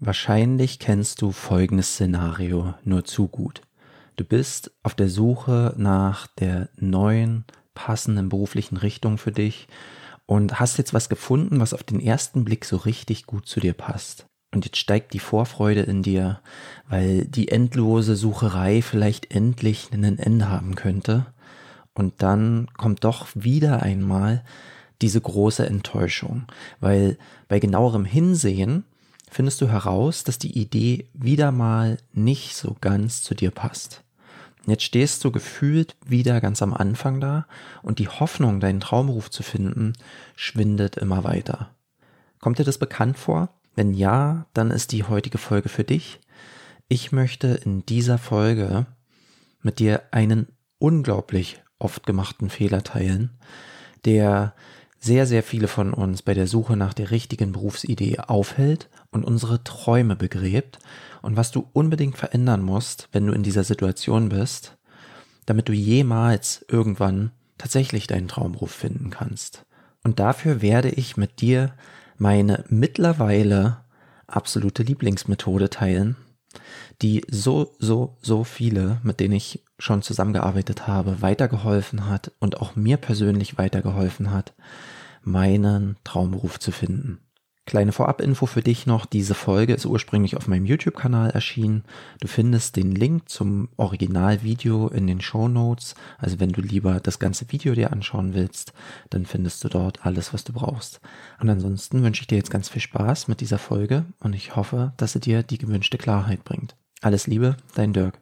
Wahrscheinlich kennst du folgendes Szenario nur zu gut. Du bist auf der Suche nach der neuen, passenden beruflichen Richtung für dich und hast jetzt was gefunden, was auf den ersten Blick so richtig gut zu dir passt. Und jetzt steigt die Vorfreude in dir, weil die endlose Sucherei vielleicht endlich einen Ende haben könnte. Und dann kommt doch wieder einmal diese große Enttäuschung, weil bei genauerem Hinsehen findest du heraus, dass die Idee wieder mal nicht so ganz zu dir passt. Jetzt stehst du gefühlt wieder ganz am Anfang da und die Hoffnung, deinen Traumruf zu finden, schwindet immer weiter. Kommt dir das bekannt vor? Wenn ja, dann ist die heutige Folge für dich. Ich möchte in dieser Folge mit dir einen unglaublich oft gemachten Fehler teilen, der sehr, sehr viele von uns bei der Suche nach der richtigen Berufsidee aufhält und unsere Träume begräbt und was du unbedingt verändern musst, wenn du in dieser Situation bist, damit du jemals irgendwann tatsächlich deinen Traumberuf finden kannst. Und dafür werde ich mit dir meine mittlerweile absolute Lieblingsmethode teilen, die so, so, so viele, mit denen ich schon zusammengearbeitet habe, weitergeholfen hat und auch mir persönlich weitergeholfen hat, meinen Traumberuf zu finden. Kleine Vorabinfo für dich noch, diese Folge ist ursprünglich auf meinem YouTube-Kanal erschienen. Du findest den Link zum Originalvideo in den Show Notes. Also wenn du lieber das ganze Video dir anschauen willst, dann findest du dort alles, was du brauchst. Und ansonsten wünsche ich dir jetzt ganz viel Spaß mit dieser Folge und ich hoffe, dass sie dir die gewünschte Klarheit bringt. Alles Liebe, dein Dirk.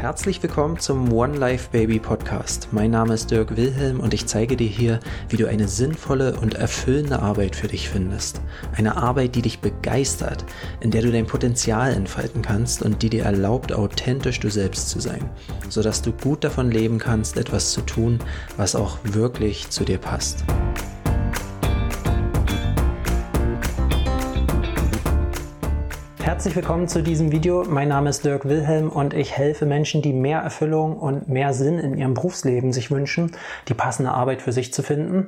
Herzlich willkommen zum One Life Baby Podcast. Mein Name ist Dirk Wilhelm und ich zeige dir hier, wie du eine sinnvolle und erfüllende Arbeit für dich findest. Eine Arbeit, die dich begeistert, in der du dein Potenzial entfalten kannst und die dir erlaubt, authentisch du selbst zu sein, sodass du gut davon leben kannst, etwas zu tun, was auch wirklich zu dir passt. Herzlich willkommen zu diesem Video. Mein Name ist Dirk Wilhelm und ich helfe Menschen, die mehr Erfüllung und mehr Sinn in ihrem Berufsleben sich wünschen, die passende Arbeit für sich zu finden.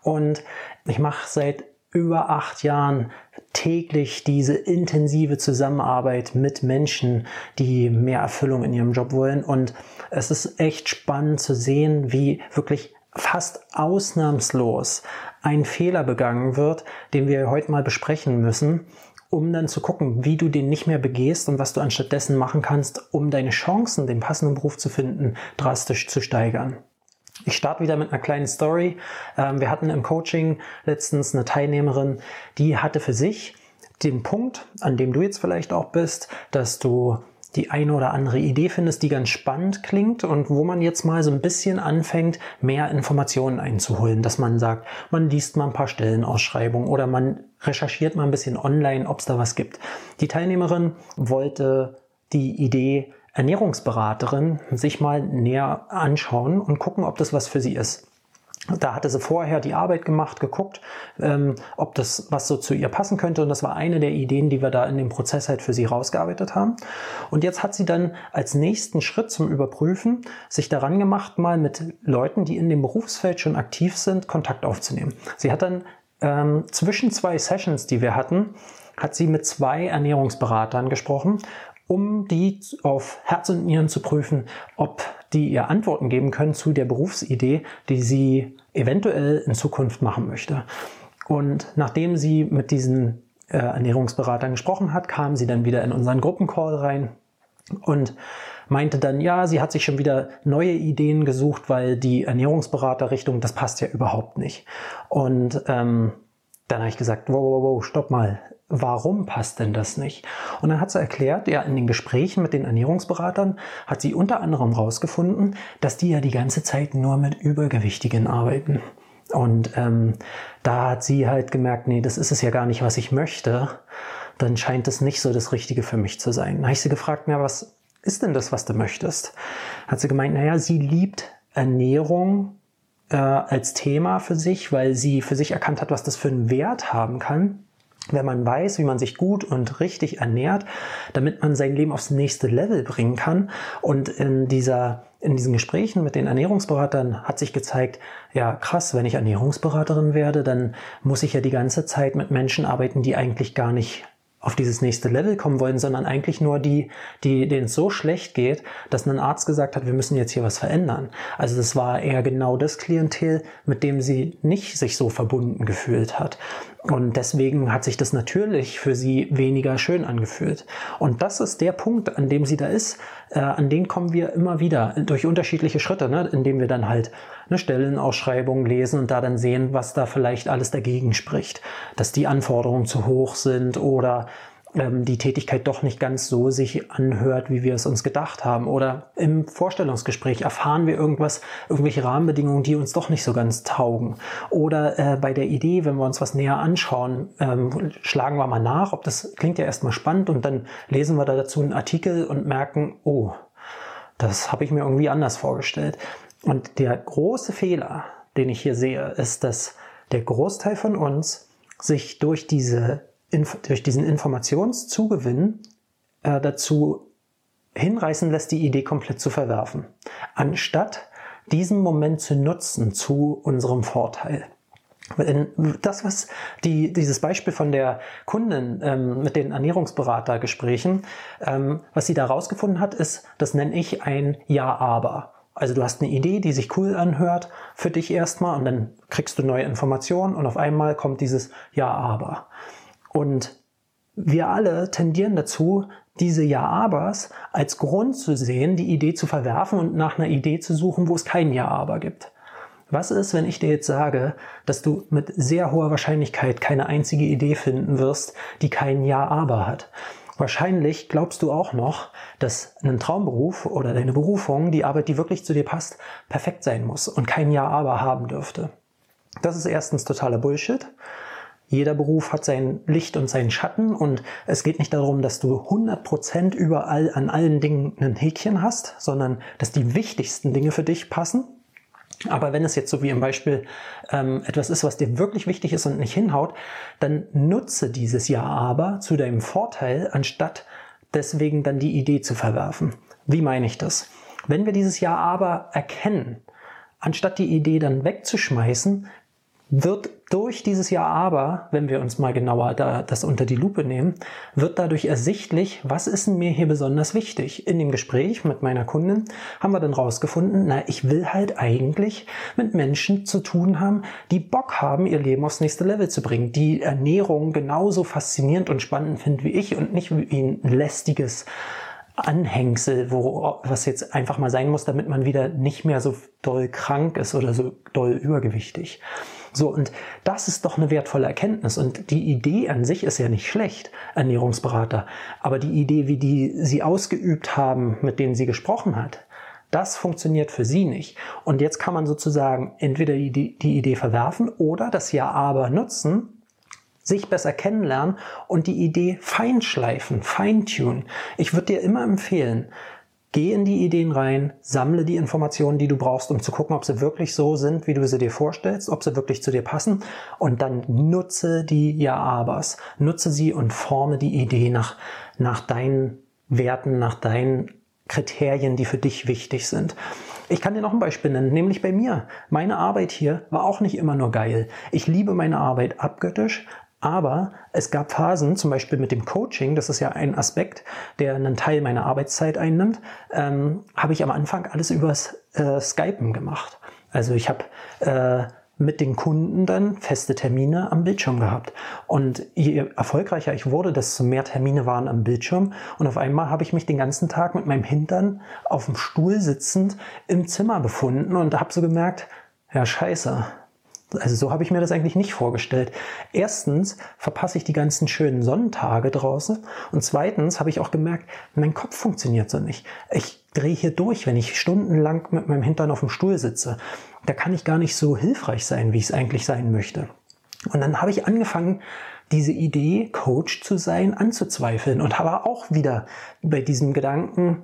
Und ich mache seit über acht Jahren täglich diese intensive Zusammenarbeit mit Menschen, die mehr Erfüllung in ihrem Job wollen. Und es ist echt spannend zu sehen, wie wirklich fast ausnahmslos ein Fehler begangen wird, den wir heute mal besprechen müssen um dann zu gucken, wie du den nicht mehr begehst und was du anstattdessen machen kannst, um deine Chancen, den passenden Beruf zu finden, drastisch zu steigern. Ich starte wieder mit einer kleinen Story. Ähm, wir hatten im Coaching letztens eine Teilnehmerin, die hatte für sich den Punkt, an dem du jetzt vielleicht auch bist, dass du die eine oder andere Idee findest, die ganz spannend klingt und wo man jetzt mal so ein bisschen anfängt, mehr Informationen einzuholen, dass man sagt, man liest mal ein paar Stellenausschreibungen oder man recherchiert mal ein bisschen online, ob es da was gibt. Die Teilnehmerin wollte die Idee Ernährungsberaterin sich mal näher anschauen und gucken, ob das was für sie ist. Da hatte sie vorher die Arbeit gemacht, geguckt, ähm, ob das was so zu ihr passen könnte. Und das war eine der Ideen, die wir da in dem Prozess halt für sie rausgearbeitet haben. Und jetzt hat sie dann als nächsten Schritt zum Überprüfen sich daran gemacht, mal mit Leuten, die in dem Berufsfeld schon aktiv sind, Kontakt aufzunehmen. Sie hat dann ähm, zwischen zwei Sessions, die wir hatten, hat sie mit zwei Ernährungsberatern gesprochen um die auf Herz und Nieren zu prüfen, ob die ihr Antworten geben können zu der Berufsidee, die sie eventuell in Zukunft machen möchte. Und nachdem sie mit diesen äh, Ernährungsberatern gesprochen hat, kam sie dann wieder in unseren Gruppencall rein und meinte dann, ja, sie hat sich schon wieder neue Ideen gesucht, weil die Ernährungsberaterrichtung, das passt ja überhaupt nicht. Und ähm, dann habe ich gesagt, wow, wow, wow, stopp mal, warum passt denn das nicht? Und dann hat sie erklärt, ja, in den Gesprächen mit den Ernährungsberatern hat sie unter anderem rausgefunden, dass die ja die ganze Zeit nur mit Übergewichtigen arbeiten. Und ähm, da hat sie halt gemerkt, nee, das ist es ja gar nicht, was ich möchte. Dann scheint es nicht so das Richtige für mich zu sein. Dann habe ich sie gefragt, ja, was ist denn das, was du möchtest? Hat sie gemeint, naja, sie liebt Ernährung äh, als Thema für sich, weil sie für sich erkannt hat, was das für einen Wert haben kann wenn man weiß, wie man sich gut und richtig ernährt, damit man sein Leben aufs nächste Level bringen kann und in dieser in diesen Gesprächen mit den Ernährungsberatern hat sich gezeigt, ja krass, wenn ich Ernährungsberaterin werde, dann muss ich ja die ganze Zeit mit Menschen arbeiten, die eigentlich gar nicht auf dieses nächste Level kommen wollen, sondern eigentlich nur die, die, denen es so schlecht geht, dass ein Arzt gesagt hat, wir müssen jetzt hier was verändern. Also das war eher genau das Klientel, mit dem sie nicht sich so verbunden gefühlt hat. Und deswegen hat sich das natürlich für sie weniger schön angefühlt. Und das ist der Punkt, an dem sie da ist. Äh, an den kommen wir immer wieder durch unterschiedliche Schritte, ne? indem wir dann halt eine Stellenausschreibung lesen und da dann sehen, was da vielleicht alles dagegen spricht. Dass die Anforderungen zu hoch sind oder ähm, die Tätigkeit doch nicht ganz so sich anhört, wie wir es uns gedacht haben. Oder im Vorstellungsgespräch erfahren wir irgendwas, irgendwelche Rahmenbedingungen, die uns doch nicht so ganz taugen. Oder äh, bei der Idee, wenn wir uns was näher anschauen, ähm, schlagen wir mal nach, ob das klingt ja erstmal spannend und dann lesen wir da dazu einen Artikel und merken, oh, das habe ich mir irgendwie anders vorgestellt. Und der große Fehler, den ich hier sehe, ist, dass der Großteil von uns sich durch diese durch diesen Informationszugewinn äh, dazu hinreißen lässt, die Idee komplett zu verwerfen, anstatt diesen Moment zu nutzen zu unserem Vorteil. Das, was die, dieses Beispiel von der Kundin ähm, mit den Ernährungsberatergesprächen, ähm, was sie da rausgefunden hat, ist, das nenne ich ein Ja-Aber. Also du hast eine Idee, die sich cool anhört für dich erstmal und dann kriegst du neue Informationen und auf einmal kommt dieses Ja-Aber. Und wir alle tendieren dazu, diese Ja-Abers als Grund zu sehen, die Idee zu verwerfen und nach einer Idee zu suchen, wo es kein Ja-Aber gibt. Was ist, wenn ich dir jetzt sage, dass du mit sehr hoher Wahrscheinlichkeit keine einzige Idee finden wirst, die kein Ja-Aber hat? Wahrscheinlich glaubst du auch noch, dass ein Traumberuf oder deine Berufung, die Arbeit, die wirklich zu dir passt, perfekt sein muss und kein Ja-Aber haben dürfte. Das ist erstens totaler Bullshit. Jeder Beruf hat sein Licht und seinen Schatten und es geht nicht darum, dass du 100% überall an allen Dingen ein Häkchen hast, sondern dass die wichtigsten Dinge für dich passen. Aber wenn es jetzt so wie im Beispiel ähm, etwas ist, was dir wirklich wichtig ist und nicht hinhaut, dann nutze dieses Ja aber zu deinem Vorteil, anstatt deswegen dann die Idee zu verwerfen. Wie meine ich das? Wenn wir dieses Ja aber erkennen, anstatt die Idee dann wegzuschmeißen, wird durch dieses Ja aber, wenn wir uns mal genauer da, das unter die Lupe nehmen, wird dadurch ersichtlich, was ist mir hier besonders wichtig. In dem Gespräch mit meiner Kundin haben wir dann rausgefunden, na, ich will halt eigentlich mit Menschen zu tun haben, die Bock haben, ihr Leben aufs nächste Level zu bringen, die Ernährung genauso faszinierend und spannend finden wie ich und nicht wie ein lästiges Anhängsel, wo, was jetzt einfach mal sein muss, damit man wieder nicht mehr so doll krank ist oder so doll übergewichtig. So, und das ist doch eine wertvolle Erkenntnis. Und die Idee an sich ist ja nicht schlecht, Ernährungsberater. Aber die Idee, wie die sie ausgeübt haben, mit denen sie gesprochen hat, das funktioniert für sie nicht. Und jetzt kann man sozusagen entweder die, die Idee verwerfen oder das Ja aber nutzen, sich besser kennenlernen und die Idee feinschleifen, feintunen. Ich würde dir immer empfehlen, Geh in die Ideen rein, sammle die Informationen, die du brauchst, um zu gucken, ob sie wirklich so sind, wie du sie dir vorstellst, ob sie wirklich zu dir passen und dann nutze die Ja-Abers. Nutze sie und forme die Idee nach, nach deinen Werten, nach deinen Kriterien, die für dich wichtig sind. Ich kann dir noch ein Beispiel nennen, nämlich bei mir. Meine Arbeit hier war auch nicht immer nur geil. Ich liebe meine Arbeit abgöttisch, aber es gab Phasen, zum Beispiel mit dem Coaching, das ist ja ein Aspekt, der einen Teil meiner Arbeitszeit einnimmt, ähm, habe ich am Anfang alles übers äh, Skypen gemacht. Also ich habe äh, mit den Kunden dann feste Termine am Bildschirm gehabt. Und je erfolgreicher ich wurde, desto mehr Termine waren am Bildschirm. Und auf einmal habe ich mich den ganzen Tag mit meinem Hintern auf dem Stuhl sitzend im Zimmer befunden und habe so gemerkt, ja scheiße, also so habe ich mir das eigentlich nicht vorgestellt. Erstens verpasse ich die ganzen schönen Sonnentage draußen und zweitens habe ich auch gemerkt, mein Kopf funktioniert so nicht. Ich drehe hier durch, wenn ich stundenlang mit meinem Hintern auf dem Stuhl sitze. Da kann ich gar nicht so hilfreich sein, wie ich es eigentlich sein möchte. Und dann habe ich angefangen, diese Idee, Coach zu sein, anzuzweifeln und habe auch wieder bei diesem Gedanken,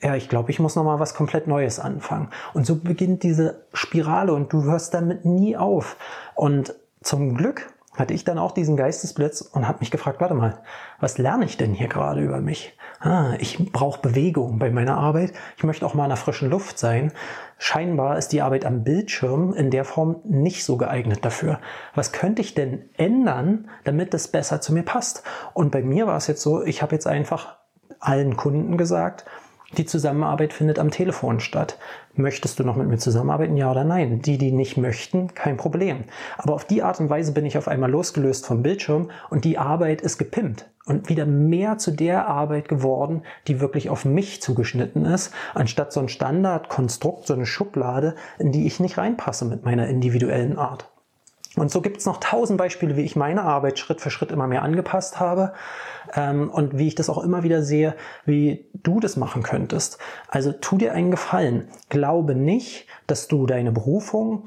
ja, ich glaube, ich muss noch mal was komplett Neues anfangen. Und so beginnt diese Spirale und du hörst damit nie auf. Und zum Glück hatte ich dann auch diesen Geistesblitz und habe mich gefragt, warte mal, was lerne ich denn hier gerade über mich? Ah, ich brauche Bewegung bei meiner Arbeit. Ich möchte auch mal in der frischen Luft sein. Scheinbar ist die Arbeit am Bildschirm in der Form nicht so geeignet dafür. Was könnte ich denn ändern, damit das besser zu mir passt? Und bei mir war es jetzt so, ich habe jetzt einfach allen Kunden gesagt, die Zusammenarbeit findet am Telefon statt. Möchtest du noch mit mir zusammenarbeiten, ja oder nein? Die, die nicht möchten, kein Problem. Aber auf die Art und Weise bin ich auf einmal losgelöst vom Bildschirm und die Arbeit ist gepimpt und wieder mehr zu der Arbeit geworden, die wirklich auf mich zugeschnitten ist, anstatt so ein Standardkonstrukt, so eine Schublade, in die ich nicht reinpasse mit meiner individuellen Art. Und so gibt es noch tausend Beispiele, wie ich meine Arbeit Schritt für Schritt immer mehr angepasst habe ähm, und wie ich das auch immer wieder sehe, wie du das machen könntest. Also tu dir einen Gefallen. Glaube nicht, dass du deine Berufung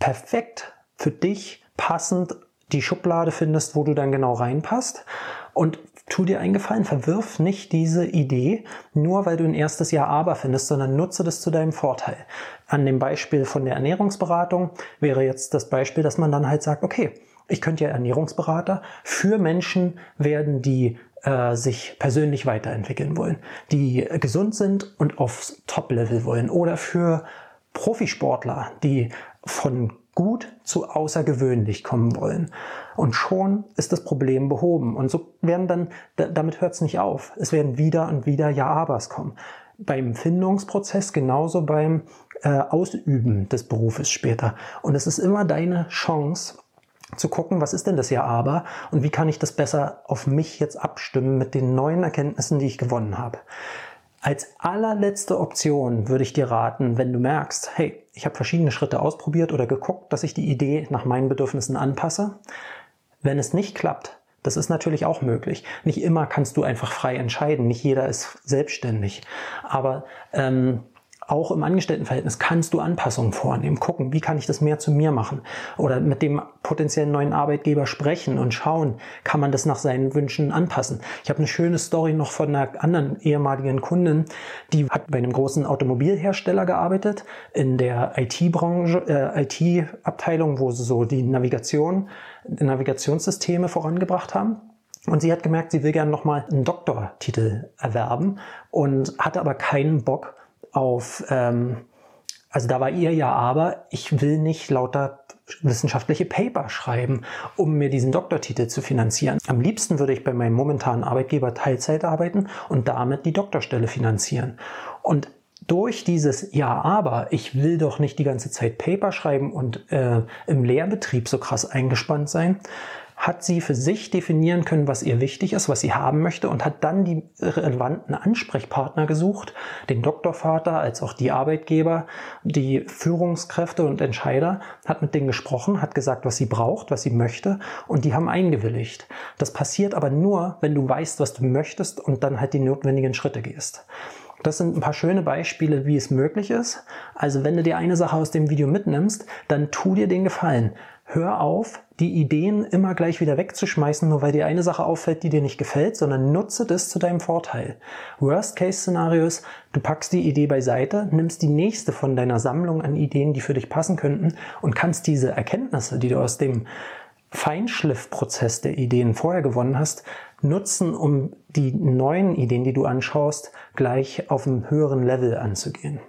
perfekt für dich passend die Schublade findest, wo du dann genau reinpasst. Und tu dir einen Gefallen, verwirf nicht diese Idee, nur weil du ein erstes Jahr aber findest, sondern nutze das zu deinem Vorteil. An dem Beispiel von der Ernährungsberatung wäre jetzt das Beispiel, dass man dann halt sagt, okay, ich könnte ja Ernährungsberater für Menschen werden, die äh, sich persönlich weiterentwickeln wollen, die gesund sind und aufs Top-Level wollen oder für Profisportler, die von gut zu außergewöhnlich kommen wollen. Und schon ist das Problem behoben. Und so werden dann, damit hört es nicht auf. Es werden wieder und wieder Ja-Abers kommen. Beim Findungsprozess genauso beim äh, Ausüben des Berufes später. Und es ist immer deine Chance, zu gucken, was ist denn das Ja-Aber und wie kann ich das besser auf mich jetzt abstimmen mit den neuen Erkenntnissen, die ich gewonnen habe. Als allerletzte Option würde ich dir raten, wenn du merkst, hey, ich habe verschiedene Schritte ausprobiert oder geguckt, dass ich die Idee nach meinen Bedürfnissen anpasse. Wenn es nicht klappt, das ist natürlich auch möglich. Nicht immer kannst du einfach frei entscheiden. Nicht jeder ist selbstständig. Aber ähm, auch im Angestelltenverhältnis kannst du Anpassungen vornehmen, gucken, wie kann ich das mehr zu mir machen oder mit dem potenziellen neuen Arbeitgeber sprechen und schauen, kann man das nach seinen Wünschen anpassen. Ich habe eine schöne Story noch von einer anderen ehemaligen Kundin, die hat bei einem großen Automobilhersteller gearbeitet in der IT-Branche, äh, IT-Abteilung, wo sie so die Navigation, die Navigationssysteme vorangebracht haben. Und sie hat gemerkt, sie will gerne nochmal einen Doktortitel erwerben und hatte aber keinen Bock, auf, ähm, also da war ihr ja aber, ich will nicht lauter wissenschaftliche Paper schreiben, um mir diesen Doktortitel zu finanzieren. Am liebsten würde ich bei meinem momentanen Arbeitgeber Teilzeit arbeiten und damit die Doktorstelle finanzieren. Und durch dieses Ja, aber ich will doch nicht die ganze Zeit Paper schreiben und äh, im Lehrbetrieb so krass eingespannt sein, hat sie für sich definieren können, was ihr wichtig ist, was sie haben möchte und hat dann die relevanten Ansprechpartner gesucht, den Doktorvater als auch die Arbeitgeber, die Führungskräfte und Entscheider, hat mit denen gesprochen, hat gesagt, was sie braucht, was sie möchte und die haben eingewilligt. Das passiert aber nur, wenn du weißt, was du möchtest und dann halt die notwendigen Schritte gehst. Das sind ein paar schöne Beispiele, wie es möglich ist. Also wenn du dir eine Sache aus dem Video mitnimmst, dann tu dir den Gefallen. Hör auf, die Ideen immer gleich wieder wegzuschmeißen, nur weil dir eine Sache auffällt, die dir nicht gefällt, sondern nutze das zu deinem Vorteil. Worst-Case-Szenario ist, du packst die Idee beiseite, nimmst die nächste von deiner Sammlung an Ideen, die für dich passen könnten und kannst diese Erkenntnisse, die du aus dem Feinschliffprozess der Ideen vorher gewonnen hast, nutzen, um die neuen Ideen, die du anschaust, gleich auf einem höheren Level anzugehen.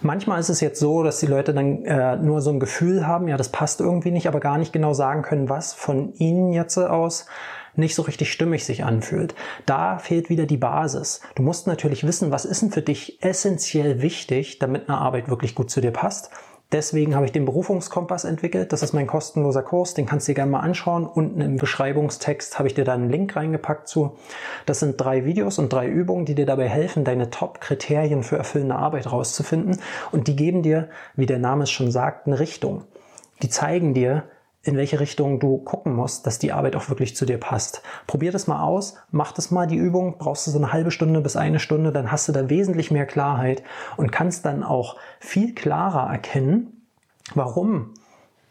Manchmal ist es jetzt so, dass die Leute dann äh, nur so ein Gefühl haben, ja, das passt irgendwie nicht, aber gar nicht genau sagen können, was von ihnen jetzt aus nicht so richtig stimmig sich anfühlt. Da fehlt wieder die Basis. Du musst natürlich wissen, was ist denn für dich essentiell wichtig, damit eine Arbeit wirklich gut zu dir passt. Deswegen habe ich den Berufungskompass entwickelt. Das ist mein kostenloser Kurs. Den kannst du dir gerne mal anschauen. Unten im Beschreibungstext habe ich dir da einen Link reingepackt zu. Das sind drei Videos und drei Übungen, die dir dabei helfen, deine Top-Kriterien für erfüllende Arbeit rauszufinden. Und die geben dir, wie der Name es schon sagt, eine Richtung. Die zeigen dir, in welche Richtung du gucken musst, dass die Arbeit auch wirklich zu dir passt. Probier das mal aus, mach das mal die Übung, brauchst du so eine halbe Stunde bis eine Stunde, dann hast du da wesentlich mehr Klarheit und kannst dann auch viel klarer erkennen, warum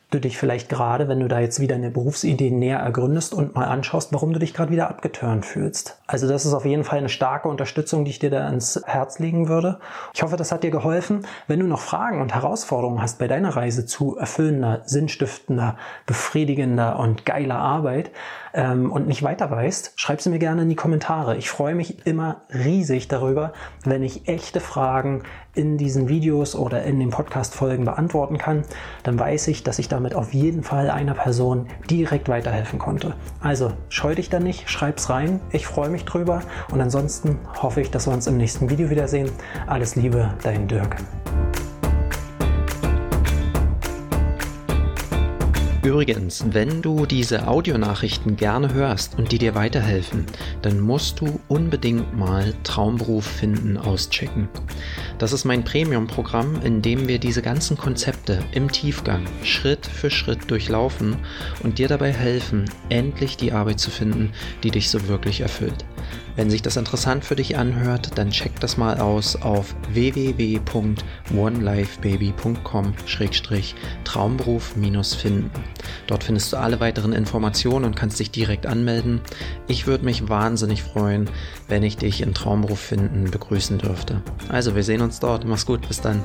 du dich vielleicht gerade, wenn du da jetzt wieder eine Berufsidee näher ergründest und mal anschaust, warum du dich gerade wieder abgeturnt fühlst. Also das ist auf jeden Fall eine starke Unterstützung, die ich dir da ans Herz legen würde. Ich hoffe, das hat dir geholfen. Wenn du noch Fragen und Herausforderungen hast bei deiner Reise zu erfüllender, sinnstiftender, befriedigender und geiler Arbeit ähm, und nicht weiter weißt, schreib sie mir gerne in die Kommentare. Ich freue mich immer riesig darüber, wenn ich echte Fragen in diesen Videos oder in den Podcast-Folgen beantworten kann. Dann weiß ich, dass ich damit auf jeden Fall einer Person direkt weiterhelfen konnte. Also scheu dich da nicht, schreib's rein. Ich freue mich drüber und ansonsten hoffe ich, dass wir uns im nächsten Video wiedersehen. Alles Liebe, dein Dirk. Übrigens, wenn du diese Audionachrichten gerne hörst und die dir weiterhelfen, dann musst du unbedingt mal Traumberuf finden auschecken. Das ist mein Premium-Programm, in dem wir diese ganzen Konzepte im Tiefgang Schritt für Schritt durchlaufen und dir dabei helfen, endlich die Arbeit zu finden, die dich so wirklich erfüllt. Wenn sich das interessant für dich anhört, dann check das mal aus auf www.onelifebaby.com-traumberuf-finden. Dort findest du alle weiteren Informationen und kannst dich direkt anmelden. Ich würde mich wahnsinnig freuen, wenn ich dich in Traumberuf finden begrüßen dürfte. Also, wir sehen uns dort. Mach's gut, bis dann.